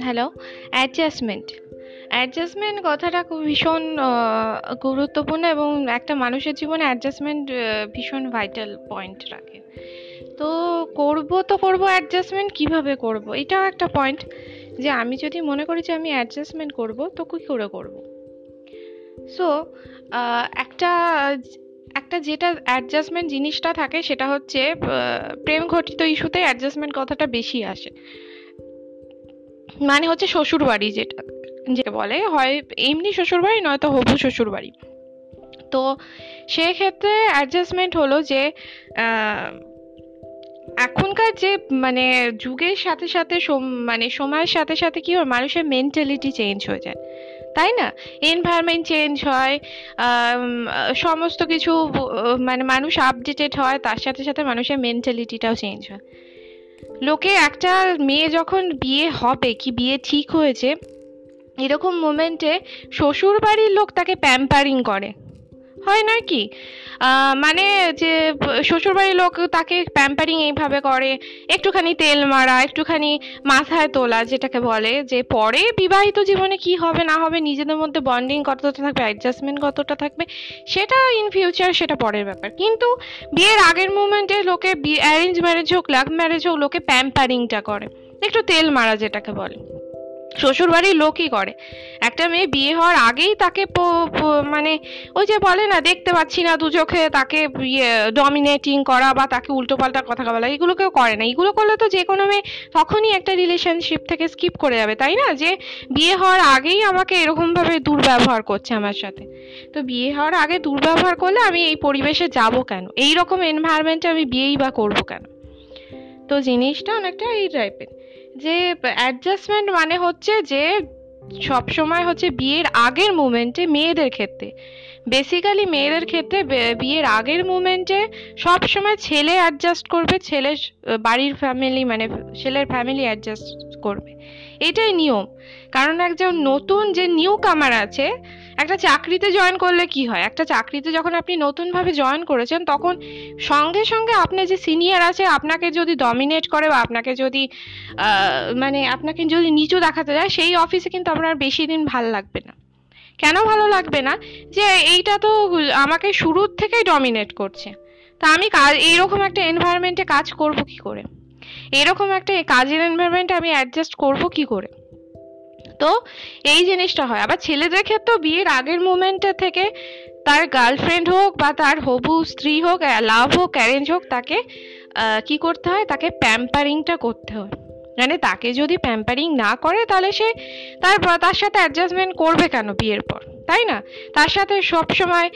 Hello adjustment adjustment কথাটা খুব ভীষণ গুরুত্বপূর্ণ এবং একটা মানুষের জীবনে অ্যাডজাস্টমেন্ট ভীষণ ভাইটাল পয়েন্ট রাখে। তো করব তো করব অ্যাডজাস্টমেন্ট কীভাবে করব? এটাও একটা পয়েন্ট যে আমি যদি মনে করি যে আমি অ্যাডজাস্টমেন্ট করব, তো কী করে করব? সো একটা একটা যেটা অ্যাডজাস্টমেন্ট জিনিসটা থাকে সেটা হচ্ছে প্রেম ঘটিত ইস্যুতে অ্যাডজাস্টমেন্ট কথাটা বেশি আসে। মানে হচ্ছে শ্বশুর বাড়ি যেটা যে বলে, হয় এমনি শ্বশুর বাড়ি নয়তো হবু শ্বশুর বাড়ি তো সেক্ষেত্রে অ্যাডজাস্টমেন্ট হলো যে এখনকার যে মানে যুগের সাথে সাথে মানে সময়ের সাথে সাথে কি হয়, মানুষের মেন্টালিটি চেঞ্জ হয়ে যায়। তাই না? এনভায়রনমেন্ট চেঞ্জ হয় সমস্ত কিছু মানে মানুষ আপডেটেড হয়, তার সাথে সাথে মানুষের মেন্টালিটিটাও চেঞ্জ হয়। লোকে একটা মেয়ে যখন বিয়ে হবে, কি বিয়ে ঠিক হয়েছে, এরকম মোমেন্টে শ্বশুর বাড়ির লোক তাকে প্যাম্পারিং করে। হয় না কি? মানে যে শ্বশুরবাড়ির লোক তাকে প্যাম্পারিং এইভাবে করে, একটুখানি তেল মারা, একটুখানি মাথায় তোলা যেটাকে বলে, যে পরে বিবাহিত জীবনে কি হবে না হবে নিজেদের মধ্যে বন্ডিং কতটা থাকবে অ্যাডজাস্টমেন্ট কতটা থাকবে, সেটা ইন ফিউচার সেটা পরের ব্যাপার। কিন্তু বিয়ের আগের মুমেন্টে লোকে অ্যারেঞ্জ ম্যারেজ হোক লাভ ম্যারেজ হোক, লোকে প্যাম্পারিংটা করে, একটু তেল মারা যেটাকে বলে। শ্বশুরবাড়ির লোকই করে। একটা মেয়ে বিয়ে হওয়ার আগেই তাকে মানে ওই যে বলে না, দেখতে পাচ্ছি না দু চোখে তাকে ইয়ে ডমিনেটিং করা বা তাকে উল্টোপাল্টা কথা বলা, এগুলো কেউ করে না। এগুলো করলে তো যে কোনো মেয়ে তখনই একটা রিলেশনশিপ থেকে স্কিপ করে যাবে, তাই না? যে বিয়ে হওয়ার আগেই আমাকে এরকমভাবে দুর্ব্যবহার করছে আমার সাথে। তো বিয়ে হওয়ার আগে দুর্ব্যবহার করলে আমি এই পরিবেশে যাব কেন? এই রকম এনভায়রনমেন্টে আমি বিয়েই বা করব কেন? তো জিনিসটা অনেকটা এই টাইপের যে অ্যাডজাস্টমেন্ট মানে হচ্ছে যে সব সময় হচ্ছে বিয়ের আগের মুমেন্টে মেয়েদের ক্ষেত্রে। বেসিক্যালি মেয়েদের ক্ষেত্রে বিয়ের আগের মুমেন্টে সব সময় ছেলে অ্যাডজাস্ট করবে, ছেলে বাড়ির ফ্যামিলি মানে ছেলের ফ্যামিলি অ্যাডজাস্ট করবে। এটাই নিয়ম। কারণ একজন নতুন যে নিউ কামার আছে একটা চাকরিতে জয়েন করলে কি হয়? একটা চাকরিতে যখন আপনি নতুনভাবে জয়েন করেছেন, তখন সঙ্গে সঙ্গে আপনি যে সিনিয়র আছে, আপনাকে যদি ডমিনেট করে বা আপনাকে যদি মানে আপনাকে যদি নিচু দেখাতে যায়, সেই অফিসে কিন্তু আপনার বেশি দিন ভালো লাগবে না। কেন ভালো লাগবে না? যে এইটা তো আমাকে শুরুর থেকেই ডমিনেট করছে। তা আমি কাজ এইরকম একটা এনভায়রনমেন্টে কাজ করব কি করে? এরকম একটা কাজের এনভায়রনমেন্টে আমি অ্যাডজাস্ট করব কি করে? তো এই জিনিসটা হয়। আবার ছেলেদের ক্ষেত্রেও বিয়ের আগের মুমেন্টে থেকে তার গার্লফ্রেন্ড হোক বা তার হবু স্ত্রী হোক লাভ হোক অ্যারেঞ্জ হোক, তাকে কি করতে হয়? তাকে প্যাম্পারিংটা করতে হয়। মানে তাকে যদি প্যাম্পারিং না করে, তাহলে সে তার তার সাথে অ্যাডজাস্টমেন্ট করবে কেন বিয়ের পর? তাই না? তার সাথে সব সময়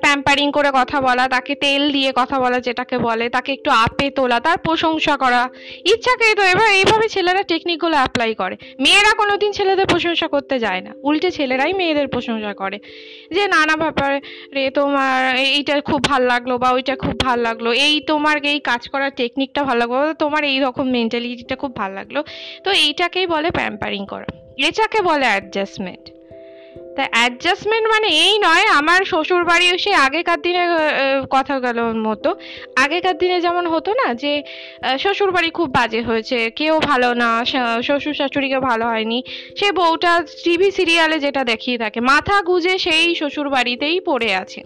প্যাম্পারিং করে কথা বলা, তাকে তেল দিয়ে কথা বলা যেটাকে বলে, তাকে একটু আপে তোলা, তার প্রশংসা করা। ইচ্ছাকেই তো এবার এইভাবে ছেলেরা টেকনিকগুলো অ্যাপ্লাই করে। মেয়েরা কোনোদিন ছেলেদের প্রশংসা করতে যায় না। উল্টে ছেলেরাই মেয়েদের প্রশংসা করে। যে, নানা ব্যাপারে রে তোমার এইটা খুব ভালো লাগল বা ওইটা খুব ভালো লাগল। এই তোমার এই কাজ করার টেকনিকটা ভালো লাগল তোমার এই রকম মেন্টালিটিটা খুব ভালো লাগল। তো এইটাকেই বলে প্যাম্পারিং করা। এটাকে বলে অ্যাডজাস্টমেন্ট তা অ্যাডজাস্টমেন্ট মানে এই নয়, আমার শ্বশুর বাড়ি সে আগেকার দিনে কথা গেল মতো। আগেকার দিনে যেমন হতো না যে শ্বশুর বাড়ি খুব বাজে হয়েছে, কেউ ভালো না শ্বশুর শাশুড়িকে ভালো হয়নি। সে বউটা টিভি সিরিয়ালে যেটা দেখিয়ে থাকে, মাথা গুজে সেই শ্বশুর বাড়িতেই পড়ে আছে।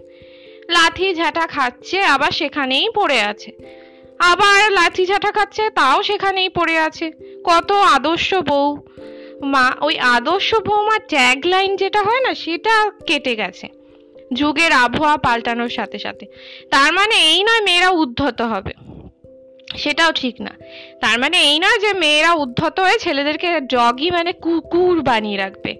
লাথি ঝাঁটা খাচ্ছে, আবার সেখানেই পড়ে আছে। আবার লাঠি ঝাঁটা খাচ্ছে, তাও সেখানেই পড়ে আছে। কত আদর্শ বউ। মা, ওই আদর্শ বৌমার ট্যাগলাইন যেটা হয় না, সেটা কেটে গেছে। যুগের আবহাওয়া পাল্টানোর সাথে সাথে। তার মানে এই নয় মেয়েরা উদ্ধত হবে। সেটাও ঠিক না। তার মানে এই নয় যে মেয়েরা উদ্ধত হয়ে ছেলেদেরকে ডগি মানে কুকুর বানিয়ে রাখবে।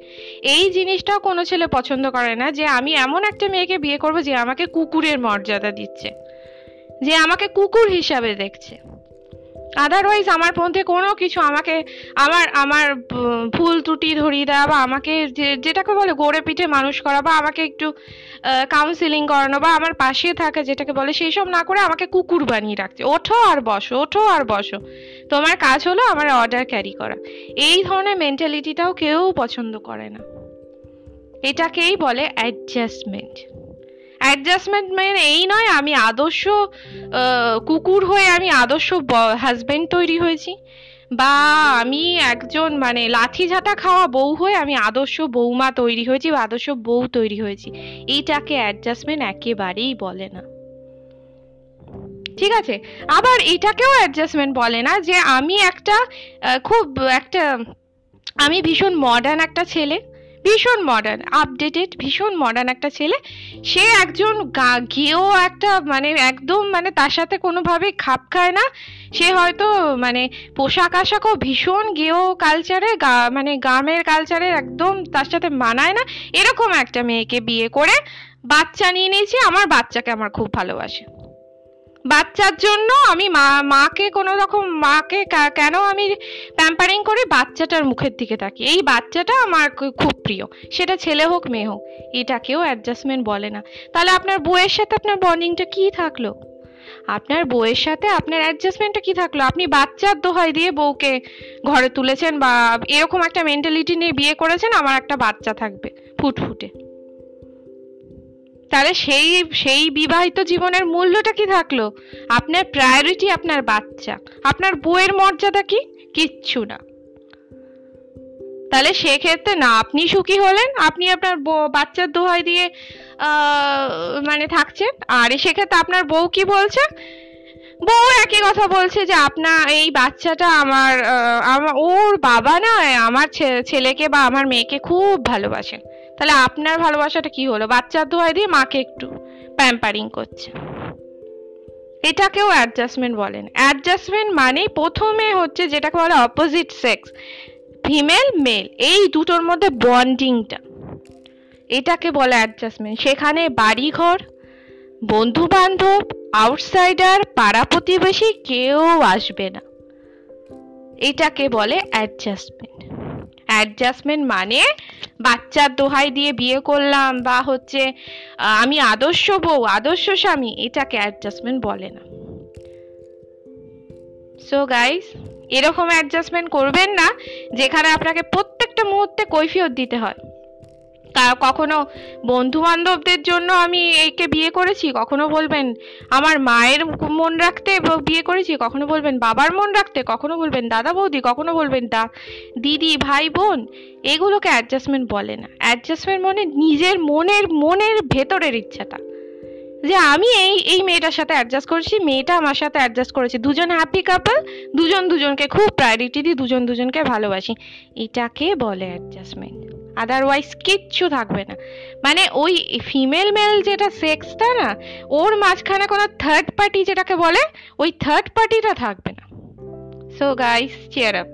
এই জিনিসটাও কোনো ছেলে পছন্দ করে না যে আমি এমন একটা মেয়েকে বিয়ে করব যে আমাকে কুকুরের মর্যাদা দিচ্ছে। যে আমাকে কুকুর হিসাবে দেখছে। আদারওয়াইজ আমার মধ্যে কোনো কিছু আমাকে, আমার আমার ভুল ত্রুটি ধরিয়ে দেওয়া বা আমাকে যে, যেটাকে বলে গড়ে পিঠে মানুষ করা বা আমাকে একটু কাউন্সিলিং করানো বা আমার পাশে থাকা যেটাকে বলে সেই সব না করে আমাকে কুকুর বানিয়ে রাখছে। ওঠো আর বসো, ওঠো আর বসো। তোমার কাজ হলো আমার অর্ডার ক্যারি করা। এই ধরনের মেন্টালিটিটাও কেউ পছন্দ করে না। এটাকেই বলে অ্যাডজাস্টমেন্ট অ্যাডজাস্টমেন্ট মানে এই নয়, আমি আদর্শ কুকুর হয়ে আমি আদর্শ হাজবেন্ড তৈরি হয়েছি। বা আমি একজন মানে লাঠি ঝাঁটা খাওয়া বউ হয়ে আমি আদর্শ বৌমা তৈরি হয়েছি বা আদর্শ বউ তৈরি হয়েছি। এইটাকে অ্যাডজাস্টমেন্ট একেবারেই বলে না। ঠিক আছে? আবার এটাকেও অ্যাডজাস্টমেন্ট বলে না যে আমি একটা খুব একটা, আমি ভীষণ মডার্ন একটা ছেলে। ভীষণ মডার্ন আপডেটেড ভীষণ মডার্ন একটা ছেলে। সে একজন গেও একটা মানে একদম মানে তার সাথে কোনোভাবে খাপ খায় না। সে হয়তো মানে পোশাক আশাকও ভীষণ গেও কালচারে গা মানে গ্রামের কালচারে একদম তার সাথে মানায় না। এরকম একটা মেয়েকে বিয়ে করে বাচ্চা নিয়ে নিয়েছি। আমার বাচ্চাকে আমার খুব ভালোবাসে। বাচ্চার জন্য আমি মা, মাকে কোনো রকম, মাকে কেন আমি প্যাম্পারিং করে বাচ্চাটার মুখের দিকে তাকি এই বাচ্চাটা আমার খুব প্রিয়। সেটা ছেলে হোক, মেয়ে হোক, এটাকেও অ্যাডজাস্টমেন্ট বলে না। তাহলে আপনার বউয়ের সাথে আপনার বন্ডিংটা কি থাকল? আপনার বউয়ের সাথে আপনার অ্যাডজাস্টমেন্টটা কি থাকল? আপনি বাচ্চার দোহাই দিয়ে বউকে ঘরে তুলেছেন বা এরকম একটা মেন্টালিটি নিয়ে বিয়ে করেছেন, আমার একটা বাচ্চা থাকবে, ফুটফুটে। তাহলে সেই সেই বিবাহিত জীবনের মূল্যটা কি থাকল? আপনার প্রায়োরিটি আপনার বাচ্চা। আপনার বউয়ের মর্যাদা কি? কিচ্ছু না। তাহলে সেক্ষেত্রে না, আপনি সুখী হলেন, আপনি আপনার বাচ্চার দোহাই দিয়ে মানে থাকছেন। আর সেক্ষেত্রে আপনার বউ কি বলছে? বউ একই কথা বলছে যে, আপনার এই বাচ্চাটা আমার ওর বাবা না, আমার ছেলেকে বা আমার মেয়েকে খুব ভালোবাসেন তাহলে আপনার ভালোবাসাটা কি হলো? বাচ্চার দোয়াই দিয়ে মাকে একটু প্যাম্পারিং করছে। এটাকেও অ্যাডজাস্টমেন্ট বলেন। অ্যাডজাস্টমেন্ট মানে প্রথমে হচ্ছে যেটাকে বলে অপোজিট সেক্স ফিমেল মেল এই দুটোর মধ্যে বন্ডিংটা এটাকে বলে অ্যাডজাস্টমেন্ট সেখানে বাড়িঘর বন্ধু বান্ধব আউটসাইডার পাড়া প্রতিবেশী কেউ আসবে না। এটাকে বলে অ্যাডজাস্টমেন্ট অ্যাডজাস্টমেন্ট মানে বাচ্চার দোহাই দিয়ে বিয়ে করলাম বা হচ্ছে আমি আদর্শ বউ, আদর্শ স্বামী, এটাকে অ্যাডজাস্টমেন্ট বলে না। সো গাইস এরকম অ্যাডজাস্টমেন্ট করবেন না, যেখানে আপনাকে প্রত্যেকটা মুহূর্তে কৈফিয়ত দিতে হয়। কখনো বন্ধু বান্ধবদের জন্য আমি একে বিয়ে করেছি, কখনো বলবেন আমার মায়ের মন রাখতে বিয়ে করেছি, কখনো বলবেন বাবার মন রাখতে, কখনো বলবেন দাদা বৌদি, কখনো বলবেন দা, দিদি, ভাই, বোন, এগুলোকে অ্যাডজাস্টমেন্ট বলে না। অ্যাডজাস্টমেন্ট মানে নিজের মনের মনের ভেতরের ইচ্ছাটা। যে আমি এই এই মেয়েটার সাথে অ্যাডজাস্ট করেছি, মেয়েটা আমার সাথে অ্যাডজাস্ট করেছে। দুজন হ্যাপি কাপল দুজন দুজনকে খুব প্রায়োরিটি দিই, দুজন দুজনকে ভালোবাসি। এটাকে বলে অ্যাডজাস্টমেন্ট আদারওয়াইজ কিচ্ছু থাকবে না। মানে ওই ফিমেল মেল যেটা সেক্সটা না, ওর মাঝখানে কোনো থার্ড পার্টি যেটাকে বলে, ওই থার্ড পার্টিটা থাকবে না। So guys chair up